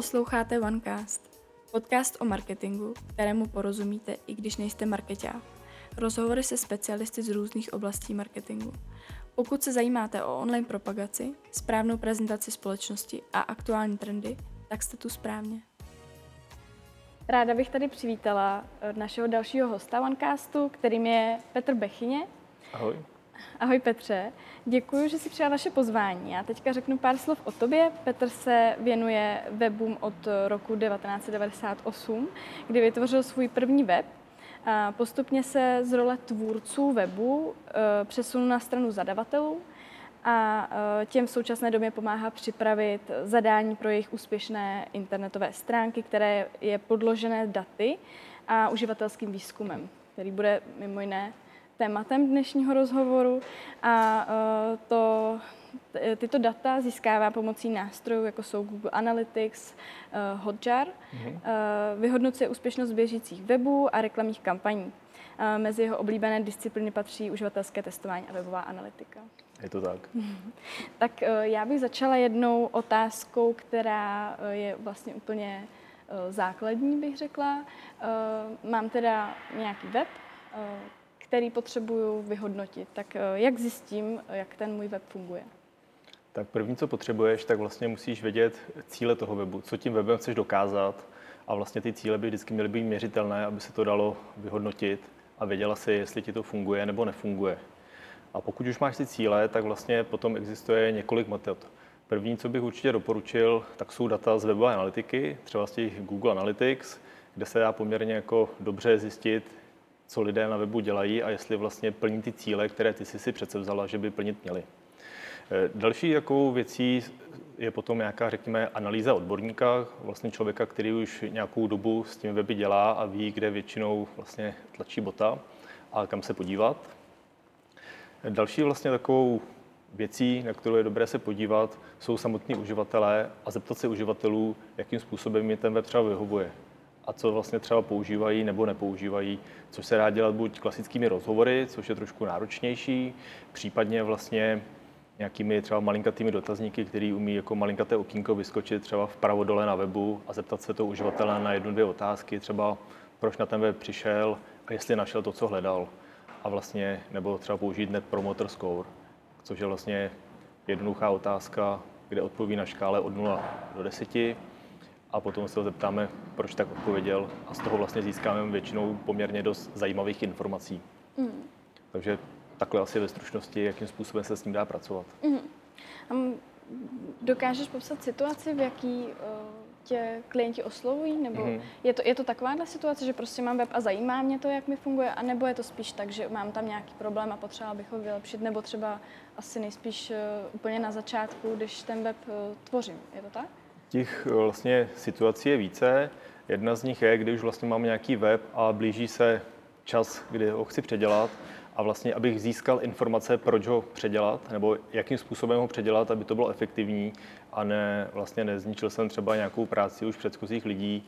Posloucháte OneCast, podcast o marketingu, kterému porozumíte, i když nejste marketák. Rozhovory se specialisty z různých oblastí marketingu. Pokud se zajímáte o online propagaci, správnou prezentaci společnosti a aktuální trendy, tak jste tu správně. Ráda bych tady přivítala eh, našeho dalšího hosta OneCastu, kterým je Petr Bechyně. Ahoj. Ahoj Petře, děkuji, že jsi přijal naše pozvání. Já teďka řeknu pár slov o tobě. Petr se věnuje webům od roku 1998, kdy vytvořil svůj první web. Postupně se z role tvůrců webu e, přesunul na stranu zadavatelů a e, těm v současné době pomáhá připravit zadání pro jejich úspěšné internetové stránky, které je podložené daty a uživatelským výzkumem, který bude mimo jiné tématem dnešního rozhovoru a e, to, tyto data získává pomocí nástrojů, jako jsou Google Analytics, e, Hotjar, mm-hmm. vyhodnocuje úspěšnost běžících webů a reklamních kampaní. Mezi jeho oblíbené disciplíny patří uživatelské testování a webová analytika. Je to tak. tak já bych začala jednou otázkou, která je vlastně úplně základní, bych řekla. Mám teda nějaký web, který potřebuju vyhodnotit. Tak eh, jak zjistím, jak ten můj web funguje? Tak první, co potřebuješ, tak vlastně musíš vědět cíle toho webu, co tím webem chceš dokázat a vlastně ty cíle by vždycky měly být měřitelné, aby se to dalo vyhodnotit a věděla si, jestli ti to funguje nebo nefunguje. A pokud už máš ty cíle, tak vlastně potom existuje několik metod. První, co bych určitě doporučil, tak jsou data z webové analytiky, třeba z těch Google Analytics, kde se dá poměrně jako dobře zjistit, co lidé na webu dělají a jestli vlastně plní ty cíle, které ty jsi si přece vzala, že by plnit měli. Eh, další jakou věcí je potom nějaká, řekněme, analýza odborníka, vlastně člověka, který už nějakou dobu s tím weby dělá a ví, kde většinou vlastně tlačí bota a kam se podívat. Další vlastně takovou věcí, na kterou je dobré se podívat, jsou samotní uživatelé a zeptat se uživatelů, jakým způsobem je ten web třeba vyhovuje a co vlastně třeba používají nebo nepoužívají, což se dá dělat buď klasickými rozhovory, což je trošku náročnější, případně vlastně nějakými třeba malinkatými dotazníky, který umí jako malinkaté okýnko vyskočit třeba vpravo dole na webu a zeptat se toho uživatele na jednu, dvě otázky, třeba proč na ten web přišel a jestli našel to, co hledal. A vlastně, nebo třeba použít Net Promoter Score, což je vlastně jednoduchá otázka, kde odpoví na škále od 0 do 10 a potom se ho zeptáme, proč tak odpověděl a z toho vlastně získáme většinou poměrně dost zajímavých informací. Mm. Takže takhle asi ve stručnosti, jakým způsobem se s ním dá pracovat. Mm. dokážeš popsat situaci, v jaký uh, tě klienti oslovují? Nebo mm. je, to, je to takováhle situace, že prostě mám web a zajímá mě to, jak mi funguje? A nebo je to spíš tak, že mám tam nějaký problém a potřeba bych ho vylepšit? Nebo třeba asi nejspíš uh, úplně na začátku, když ten web uh, tvořím. Je to tak? Těch eh, vlastně situací je více. Jedna z nich je, když už vlastně mám nějaký web a blíží se čas, kdy ho chci předělat a vlastně, abych získal informace, proč ho předělat, nebo jakým způsobem ho předělat, aby to bylo efektivní a ne, vlastně nezničil jsem třeba nějakou práci už předchozích lidí,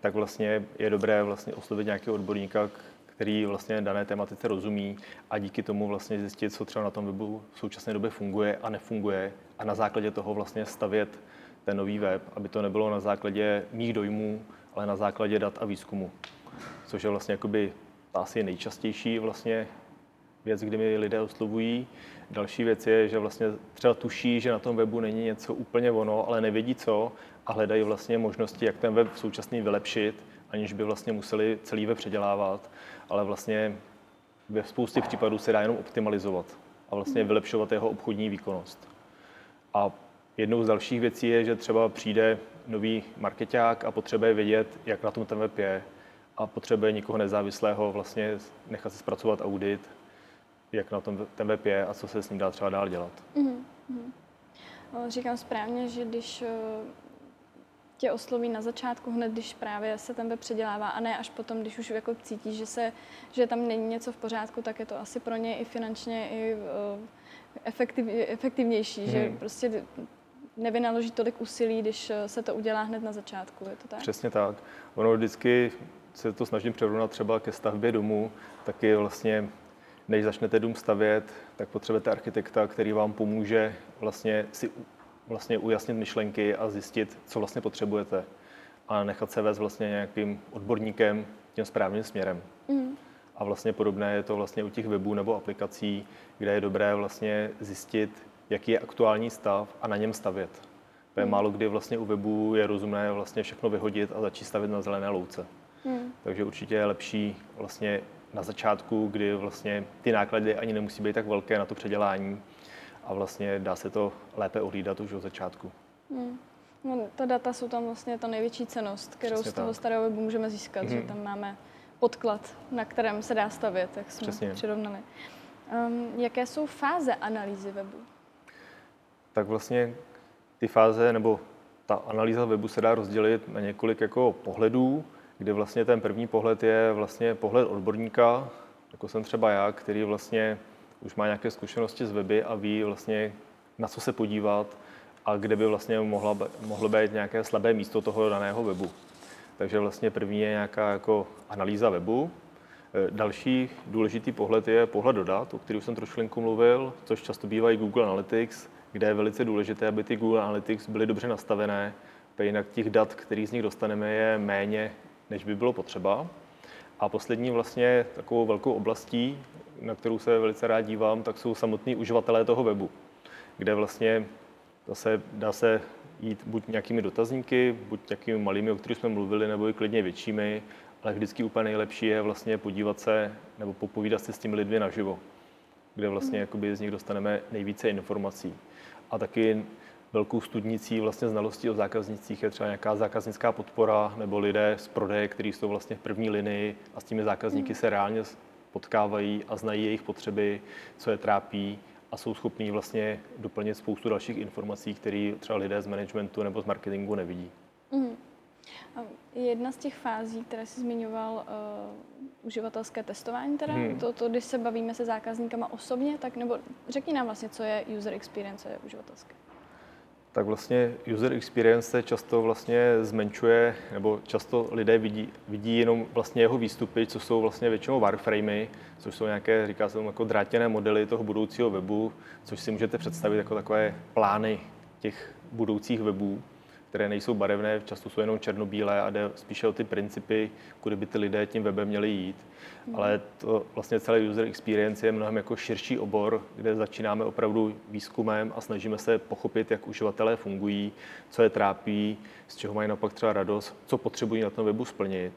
tak vlastně je dobré vlastně oslovit nějakého odborníka, který vlastně dané tematice rozumí a díky tomu vlastně zjistit, co třeba na tom webu v současné době funguje a nefunguje a na základě toho vlastně stavět ten nový web, aby to nebylo na základě mých dojmů, ale na základě dat a výzkumu. Což je vlastně jakoby asi nejčastější vlastně věc, kdy mi lidé oslovují. Další věc je, že vlastně třeba tuší, že na tom webu není něco úplně ono, ale nevědí co a hledají vlastně možnosti, jak ten web současný vylepšit, aniž by vlastně museli celý web předělávat, ale vlastně ve spoustě případů se dá jenom optimalizovat a vlastně vylepšovat jeho obchodní výkonnost. A Jednou z dalších věcí je, že třeba přijde nový marketák a potřebuje vědět, jak na tom ten web je a potřebuje někoho nezávislého vlastně nechat se zpracovat audit, jak na tom ten web je a co se s ním dá třeba dál dělat. Mm-hmm. Říkám správně, že když tě osloví na začátku, hned když právě se ten web předělává a ne až potom, když už jako cítí, že, se, že tam není něco v pořádku, tak je to asi pro ně i finančně i efektiv, efektivnější, hmm. že prostě nevynaloží tolik úsilí, když eh, se to udělá hned na začátku, je to tak? Přesně tak. Ono vždycky se to snažím přerovnat třeba ke stavbě domu, taky vlastně než začnete dům stavět, tak potřebujete architekta, který vám pomůže vlastně si vlastně ujasnit myšlenky a zjistit, co vlastně potřebujete a nechat se vést vlastně nějakým odborníkem tím správným směrem. Mm. A vlastně podobné je to vlastně u těch webů nebo aplikací, kde je dobré vlastně zjistit, jaký je aktuální stav a na něm stavět. Mm. Málo kdy vlastně u webu je rozumné vlastně všechno vyhodit a začít stavět na zelené louce. Mm. Takže určitě je lepší vlastně na začátku, kdy vlastně ty náklady ani nemusí být tak velké na to předělání a vlastně dá se to lépe ohlídat už od začátku. Mm. No, ta data jsou tam vlastně ta největší cenost, kterou Přesně z toho tak. starého webu můžeme získat, mm. že tam máme podklad, na kterém se dá stavět, jak jsme Přesně. přirovnali. Um, jaké jsou fáze analýzy webu? Tak vlastně ty fáze nebo ta analýza webu se dá rozdělit na několik jako pohledů, kdy vlastně ten první pohled je vlastně pohled odborníka, jako jsem třeba já, který vlastně už má nějaké zkušenosti z weby a ví vlastně, na co se podívat a kde by vlastně mohla, mohlo být nějaké slabé místo toho daného webu. Takže vlastně první je nějaká jako analýza webu. E, další důležitý pohled je pohled do dat, o kterém jsem trošku mluvil, což často bývají Google Analytics, kde je velice důležité, aby ty Google Analytics byly dobře nastavené, jinak těch dat, který z nich dostaneme, je méně, než by bylo potřeba. A poslední vlastně takovou velkou oblastí, na kterou se velice rád dívám, tak jsou samotní uživatelé toho webu, kde vlastně zase dá se jít buď nějakými dotazníky, buď nějakými malými, o kterých jsme mluvili, nebo i klidně většími, ale vždycky úplně nejlepší je vlastně podívat se nebo popovídat se s těmi lidmi naživo, kde vlastně mm. jakoby z nich dostaneme nejvíce informací. A taky velkou studnicí vlastně znalostí o zákaznicích je třeba nějaká zákaznická podpora nebo lidé z prodeje, kteří jsou vlastně v první linii a s těmi zákazníky mm. se reálně potkávají a znají jejich potřeby, co je trápí a jsou schopní vlastně doplnit spoustu dalších informací, které třeba lidé z managementu nebo z marketingu nevidí. Mm. Jedna z těch fází, které jsi zmiňoval, uh, uživatelské testování teda, hmm. to, to, když se bavíme se zákazníkama osobně, tak nebo řekni nám vlastně, co je user experience, co je uživatelské tak vlastně user experience se často vlastně zmenšuje, nebo často lidé vidí, vidí jenom vlastně jeho výstupy, co jsou vlastně většinou wireframey, což jsou nějaké, říká se tomu, jako drátěné modely toho budoucího webu, což si můžete představit jako takové plány těch budoucích webů které nejsou barevné, často jsou jenom černobílé a jde spíše o ty principy, kudy by ty lidé tím webem měli jít. Mm. Ale to vlastně celý user experience je mnohem jako širší obor, kde začínáme opravdu výzkumem a snažíme se pochopit, jak uživatelé fungují, co je trápí, z čeho mají naopak třeba radost, co potřebují na tom webu splnit.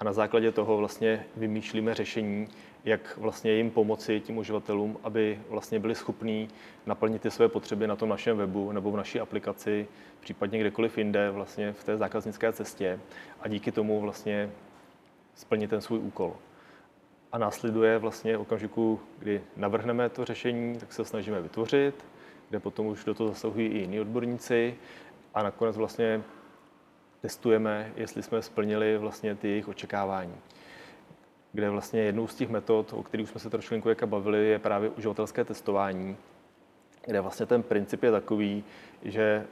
A na základě toho vlastně vymýšlíme řešení, jak vlastně jim pomoci tím uživatelům, aby vlastně byli schopní naplnit ty své potřeby na tom našem webu nebo v naší aplikaci, případně kdekoliv jinde vlastně v té zákaznické cestě a díky tomu vlastně splnit ten svůj úkol. A následuje vlastně okamžiku, kdy navrhneme to řešení, tak se snažíme vytvořit, kde potom už do toho zasahují i jiní odborníci a nakonec vlastně testujeme, jestli jsme splnili vlastně ty jejich očekávání kde vlastně jednou z těch metod, o kterých jsme se trošku jako bavili, je právě uživatelské testování, kde vlastně ten princip je takový, že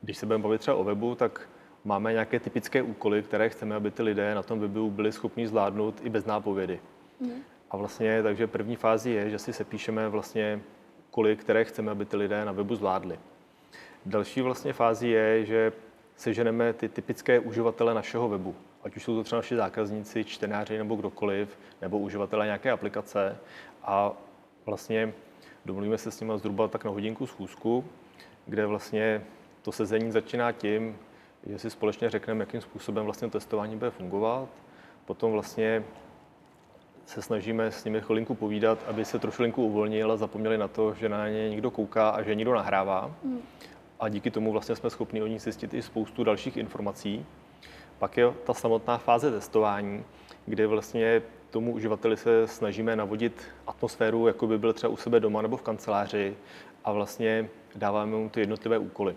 když se budeme bavit třeba o webu, tak máme nějaké typické úkoly, které chceme, aby ty lidé na tom webu byli schopni zvládnout i bez nápovědy. Mm. A vlastně, takže první fázi je, že si sepíšeme vlastně úkoly, které chceme, aby ty lidé na webu zvládli. Další vlastně fázi je, že seženeme ty typické uživatele našeho webu ať už jsou to třeba naši zákazníci, čtenáři nebo kdokoliv, nebo uživatelé nějaké aplikace a vlastně domluvíme se s nimi zhruba tak na hodinku schůzku, kde vlastně to sezení začíná tím, že si společně řekneme, jakým způsobem vlastně testování bude fungovat. Potom vlastně se snažíme s nimi chvilinku povídat, aby se trošku uvolnil a zapomněli na to, že na ně někdo kouká a že někdo nahrává. Mm. A díky tomu vlastně jsme schopni o nich zjistit i spoustu dalších informací, pak je ta samotná fáze testování, kde vlastně tomu uživateli se snažíme navodit atmosféru, jako by byl třeba u sebe doma nebo v kanceláři a vlastně dáváme mu ty jednotlivé úkoly.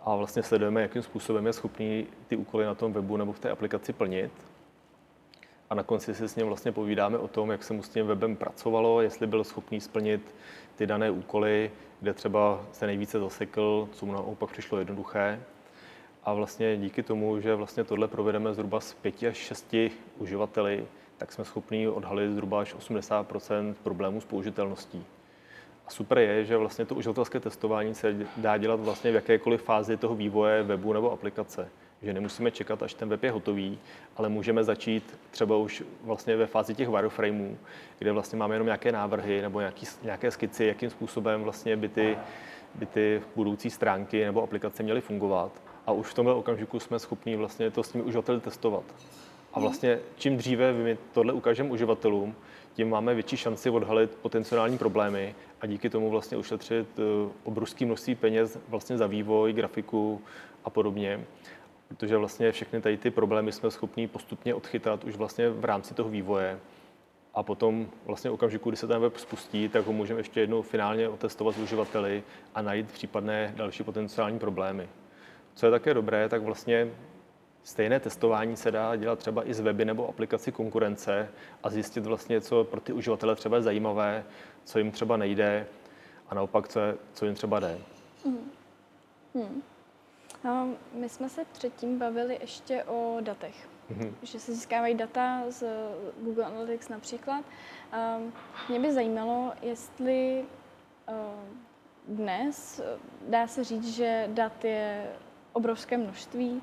A vlastně sledujeme, jakým způsobem je schopný ty úkoly na tom webu nebo v té aplikaci plnit. A na konci si s ním vlastně povídáme o tom, jak se mu s tím webem pracovalo, jestli byl schopný splnit ty dané úkoly, kde třeba se nejvíce zasekl, co mu naopak přišlo jednoduché a vlastně díky tomu, že vlastně tohle provedeme zhruba z 5 až 6 uživateli, tak jsme schopni odhalit zhruba až 80% problémů s použitelností. A super je, že vlastně to uživatelské testování se dá dělat vlastně v jakékoliv fázi toho vývoje webu nebo aplikace. Že nemusíme čekat, až ten web je hotový, ale můžeme začít třeba už vlastně ve fázi těch wireframeů, kde vlastně máme jenom nějaké návrhy nebo nějaký, nějaké skici, jakým způsobem vlastně by ty, by ty budoucí stránky nebo aplikace měly fungovat. A už v tomhle okamžiku jsme schopni vlastně to s těmi uživateli testovat. A vlastně čím dříve my tohle ukážeme uživatelům, tím máme větší šanci odhalit potenciální problémy a díky tomu vlastně ušetřit eh, obrovské množství peněz vlastně za vývoj, grafiku a podobně. Protože vlastně všechny tady ty problémy jsme schopni postupně odchytat už vlastně v rámci toho vývoje. A potom vlastně v okamžiku, kdy se ten web spustí, tak ho můžeme ještě jednou finálně otestovat s uživateli a najít případné další potenciální problémy. Co je také dobré, tak vlastně Stejné testování se dá dělat třeba i z weby nebo aplikací konkurence a zjistit vlastně, co pro ty uživatele třeba je zajímavé, co jim třeba nejde a naopak, co, je, co jim třeba jde. Hmm. Hmm. No, my jsme se předtím bavili ještě o datech. hmm Že se získávají data z Google Analytics například. Um, mě by zajímalo, jestli uh, dnes dá se říct, že dat je obrovské množství,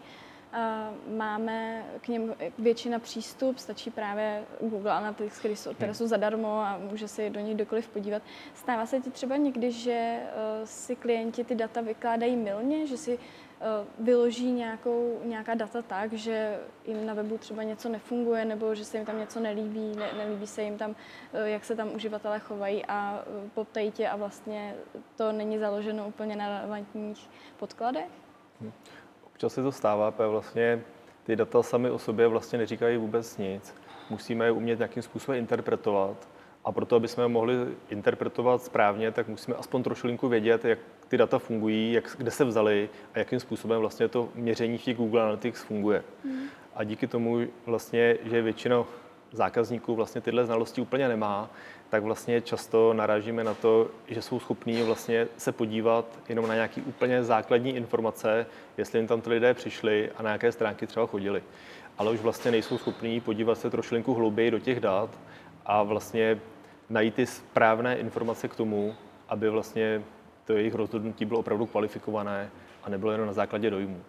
máme k něm většina přístup, stačí právě Google Analytics, které jsou, které hmm. jsou zadarmo a může se do nich dokoliv podívat. Stává se ti třeba někdy, že eh, si klienti ty data vykládají milně, že si eh, vyloží nějakou, nějaká data tak, že jim na webu třeba něco nefunguje nebo že se jim tam něco nelíbí, ne, nelíbí se jim tam, eh, jak se tam uživatelé chovají a poptají tě a vlastně to není založeno úplně na relevantních podkladech? Občas se to stává, protože vlastně ty data sami o sobě vlastně neříkají vůbec nic. Musíme je umět nějakým způsobem interpretovat. A proto, aby jsme je mohli interpretovat správně, tak musíme aspoň trošku vědět, jak ty data fungují, jak, kde se vzali a jakým způsobem vlastně to měření v těch Google Analytics funguje. Mm. A díky tomu vlastně, že většina zákazníků vlastně tyhle znalosti úplně nemá, tak vlastně často narážíme na to, že jsou schopní vlastně se podívat jenom na nějaké úplně základní informace, jestli jim tam ty lidé přišli a na jaké stránky třeba chodili. Ale už vlastně nejsou schopní podívat se trošku hlouběji do těch dat a vlastně najít ty správné informace k tomu, aby vlastně to jejich rozhodnutí bylo opravdu kvalifikované a nebylo jenom na základě dojmu.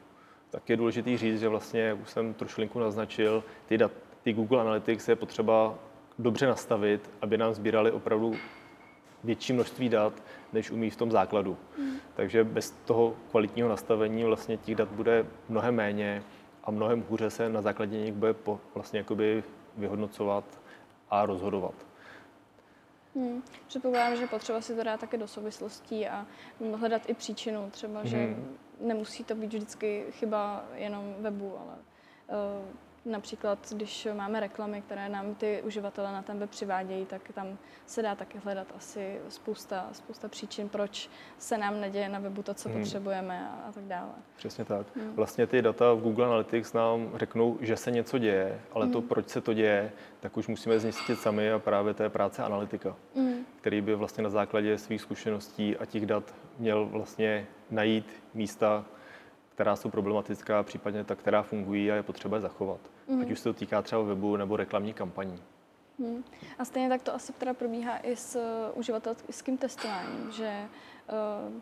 Tak je důležité říct, že vlastně, jak už jsem trošku naznačil, ty, dat, ty Google Analytics je potřeba dobře nastavit, aby nám sbírali opravdu větší množství dat, než umí v tom základu. Mm. Takže bez toho kvalitního nastavení vlastně těch dat bude mnohem méně a mnohem hůře se na základě nich bude po, vlastně jakoby vyhodnocovat a rozhodovat. Hmm. Předpokládám, že potřeba si to dát také do souvislostí a hledat i příčinu. Třeba, hmm. že nemusí to být vždycky chyba jenom webu, ale uh, Například, když máme reklamy, které nám ty uživatele na ten web přivádějí, tak tam se dá taky hledat asi spousta, spousta příčin, proč se nám neděje na webu to, co hmm. potřebujeme a, a tak dále. Přesně tak. Hmm. Vlastně ty data v Google Analytics nám řeknou, že se něco děje, ale hmm. to, proč se to děje, tak už musíme zjistit sami a právě to je práce analytika, hmm. který by vlastně na základě svých zkušeností a těch dat měl vlastně najít místa, která jsou problematická, případně ta, která fungují a je potřeba je zachovat. Mm. Ať už se to týká třeba webu nebo reklamní kampaní. Hmm. A stejně tak to asi teda probíhá i s uh, uživatelským testováním, že uh,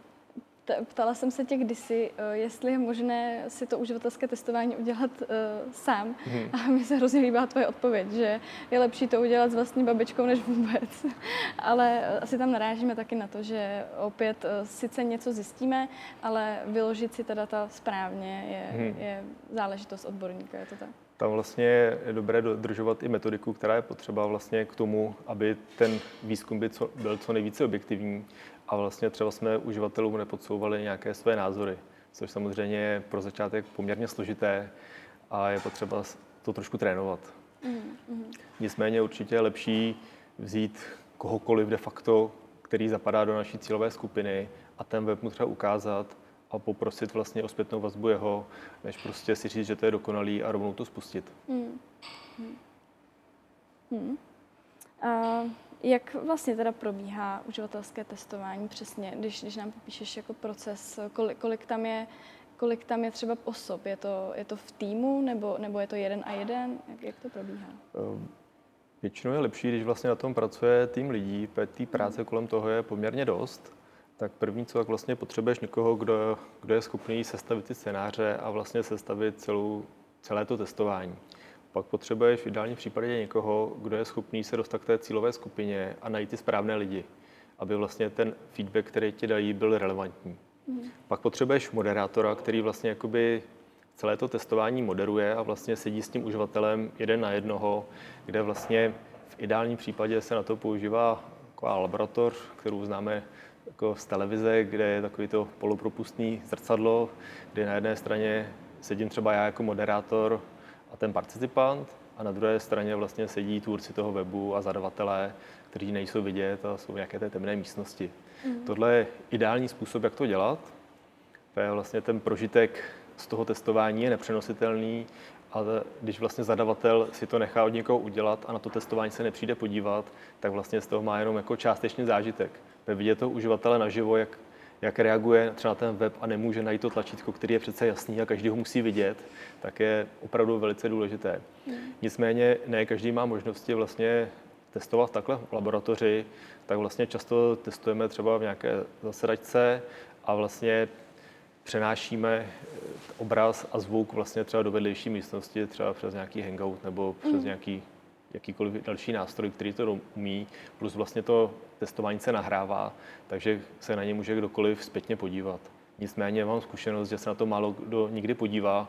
Ptala jsem se tě kdysi, eh, jestli je možné si to uživatelské testování udělat uh, sám. Hmm. A mi se hrozně líbá tvoje odpověď, že je lepší to udělat s vlastní babičkou než vůbec. Ale asi tam narážíme taky na to, že opět uh, sice něco zjistíme, ale vyložit si ta data správně je, hmm. je záležitost odborníka, je to tak? Tam vlastně je dobré dodržovat i metodiku, která je potřeba vlastně k tomu, aby ten výzkum byl co, byl co nejvíce objektivní a vlastně třeba jsme uživatelům nepodsouvali nějaké své názory, což samozřejmě je pro začátek poměrně složité a je potřeba to trošku trénovat. Mm-hmm. Nicméně určitě je lepší vzít kohokoliv de facto, který zapadá do naší cílové skupiny a ten web mu třeba ukázat a poprosit vlastně o zpětnou vazbu jeho, než prostě si říct, že to je dokonalý a rovnou to spustit. Mm. Mm. Mm. Uh, jak vlastně teda probíhá uživatelské testování přesně, když, když nám popíšeš jako proces, kolik, kolik tam je kolik tam je třeba osob? Je to, je to v týmu nebo, nebo je to jeden a jeden? Jak, jak to probíhá? Ehm, Většinou je lepší, když vlastně na tom pracuje tým lidí, té práce kolem toho je poměrně dost. Tak první, co tak vlastně potřebuješ někoho, kdo, kdo je schopný sestavit ty scénáře a vlastně sestavit celou, celé to testování. Pak potřebuješ v ideálním případě někoho, kdo je schopný se dostat k té cílové skupině a najít ty správné lidi, aby vlastně ten feedback, který ti dají, byl relevantní. Mm. Pak potřebuješ moderátora, který vlastně jakoby celé to testování moderuje a vlastně sedí s tím uživatelem jeden na jednoho, kde vlastně v ideálním případě se na to používá taková laboratoř, kterou známe jako z televize, kde je takový to polopropustný zrcadlo, kde na jedné straně sedím třeba já jako moderátor a ten participant a na druhé straně vlastně sedí tvůrci toho webu a zadavatelé, kteří nejsou vidět a jsou v nějaké té temné místnosti. Mm. Tohle je ideální způsob, jak to dělat. To je vlastně ten prožitek z toho testování je nepřenositelný, ale když vlastně zadavatel si to nechá od někoho udělat a na to testování se nepřijde podívat, tak vlastně z toho má jenom jako částečný zážitek. Ve vidět toho uživatele naživo, jak, jak reaguje třeba na ten web a nemůže najít to tlačítko, který je přece jasný a každý ho musí vidět, tak je opravdu velice důležité. Hmm. Nicméně ne každý má možnosti vlastně testovat takhle v laboratoři, tak vlastně často testujeme třeba v nějaké zasedačce a vlastně přenášíme eh, obraz a zvuk vlastně třeba do vedlejší místnosti, třeba přes nějaký hangout nebo přes mm. nějaký jakýkoliv další nástroj, který to umí, plus vlastně to testování se nahrává, takže se na ně může kdokoliv zpětně podívat. Nicméně mám zkušenost, že se na to málo kdo nikdy podívá.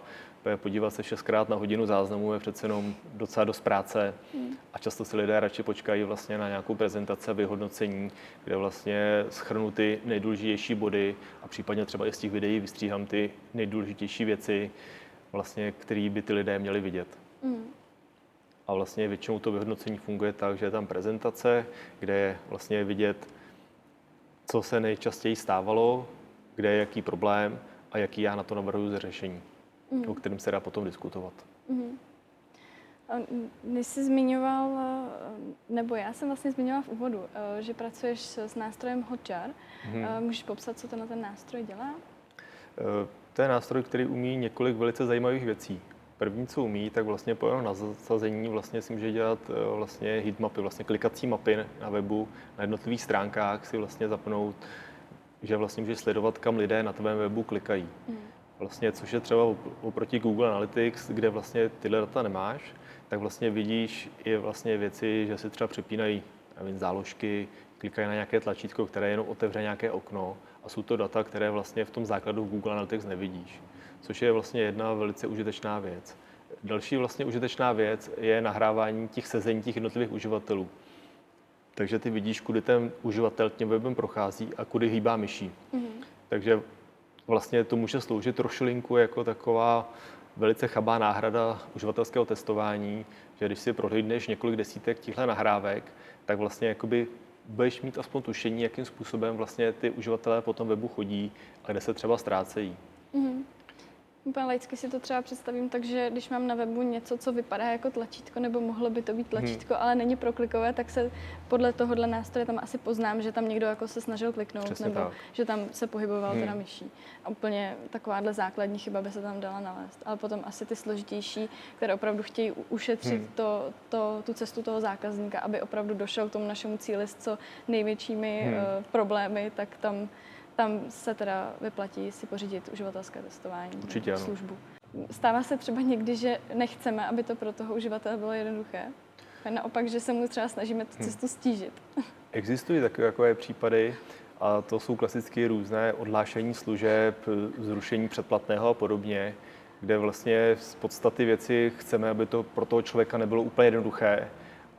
Podívat se šestkrát na hodinu záznamu je přece jenom docela dost práce hmm. a často si lidé radši počkají vlastně na nějakou prezentaci a vyhodnocení, kde vlastně schrnu ty nejdůležitější body a případně třeba i z těch videí vystříhám ty nejdůležitější věci, vlastně, které by ty lidé měli vidět. Hmm. A vlastně většinou to vyhodnocení funguje tak, že je tam prezentace, kde je vlastně vidět, co se nejčastěji stávalo, kde je jaký problém a jaký já na to navrhuji ze řešení, mm. o kterém se dá potom diskutovat. Mm. Než jsi zmiňoval, nebo já jsem vlastně zmiňovala v úvodu, eh, že pracuješ s nástrojem Hotjar. Mm. Můžeš popsat, co ten ten nástroj dělá? Eh, to je nástroj, který umí několik velice zajímavých věcí. První, co umí, tak vlastně po jeho nasazení vlastně si může dělat eh, vlastně heatmapy, vlastně klikací mapy na webu, na jednotlivých stránkách si vlastně zapnout že vlastně můžeš sledovat, kam lidé na tvém webu klikají. Hmm. Vlastně, což je třeba oproti Google Analytics, kde vlastně tyhle data nemáš, tak vlastně vidíš i vlastně věci, že si třeba přepínají nevím, záložky, klikají na nějaké tlačítko, které jenom otevře nějaké okno a jsou to data, které vlastně v tom základu v Google Analytics nevidíš, což je vlastně jedna velice užitečná věc. Další vlastně užitečná věc je nahrávání těch sezení těch jednotlivých uživatelů takže ty vidíš, kudy ten uživatel tím webem prochází a kudy hýbá myší. Mm-hmm. Takže vlastně to může sloužit trošilinku jako taková velice chabá náhrada uživatelského testování, že když si prohlídneš několik desítek těchto nahrávek, tak vlastně jakoby budeš mít aspoň tušení, jakým způsobem vlastně ty uživatelé po tom webu chodí a kde se třeba ztrácejí. Mm-hmm. Úplně laicky si to třeba představím tak, že když mám na webu něco, co vypadá jako tlačítko, nebo mohlo by to být hmm. tlačítko, hmm. ale není proklikové, tak se podle tohohle nástroje tam asi poznám, že tam někdo jako se snažil kliknout, Přesně nebo tak. že tam se pohyboval hmm. teda myší. A úplně takováhle základní chyba by se tam dala nalézt. Ale potom asi ty složitější, které opravdu chtějí ušetřit hmm. to, to, tu cestu toho zákazníka, aby opravdu došel k tomu našemu cíli s co největšími hmm. uh, problémy, tak tam tam se teda vyplatí si pořídit uživatelské testování Určitě ano. službu. Stává se třeba někdy, že nechceme, aby to pro toho uživatele bylo jednoduché? A naopak, že se mu třeba snažíme tu hm. cestu stížit. Existují takové, takové případy, a to jsou klasicky různé odhlášení služeb, zrušení předplatného a podobně, kde vlastně z podstaty věci chceme, aby to pro toho člověka nebylo úplně jednoduché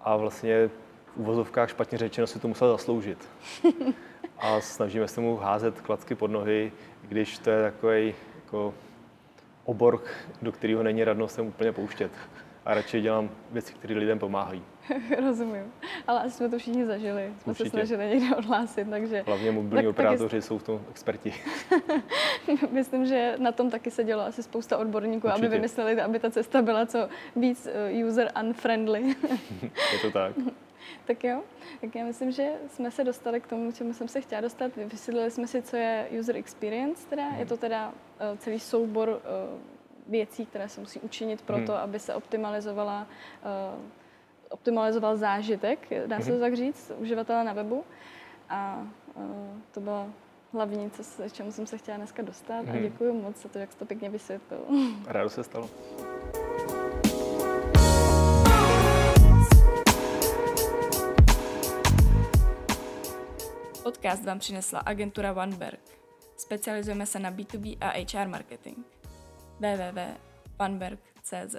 a vlastně v uvozovkách špatně řečeno si to musel zasloužit. a snažíme se mu házet klacky pod nohy, když to je takový jako obor, do kterého není radno se úplně pouštět. A radši dělám věci, které lidem pomáhají. Rozumím. Ale asi jsme to všichni zažili. Jsme Určitě. se snažili někde odhlásit, takže... Hlavně mobilní tak, operátoři taky... jsou v tom experti. Myslím, že na tom taky se dělo asi spousta odborníků, Určitě. aby vymysleli, aby ta cesta byla co víc eh, user unfriendly. Je to tak. tak jo, tak já myslím, že jsme se dostali k tomu, čemu jsem se chtěla dostat. Vysvětlili jsme si, co je user experience, teda. je mhm. to teda uh, celý soubor uh, věcí, které se musí učinit pro mhm. to, hmm. aby se optimalizovala uh, optimalizoval zážitek, dá se to mhm. tak říct, uživatele na webu. A uh, to bylo hlavní, co, se, čemu jsem se chtěla dneska dostat hmm. a děkuji moc za to, jak jste to pěkně vysvětlil. Rádo se stalo. Podcast vám přinesla agentura OneBerg. Specializujeme se na B2B a HR marketing. www.vanberg.cz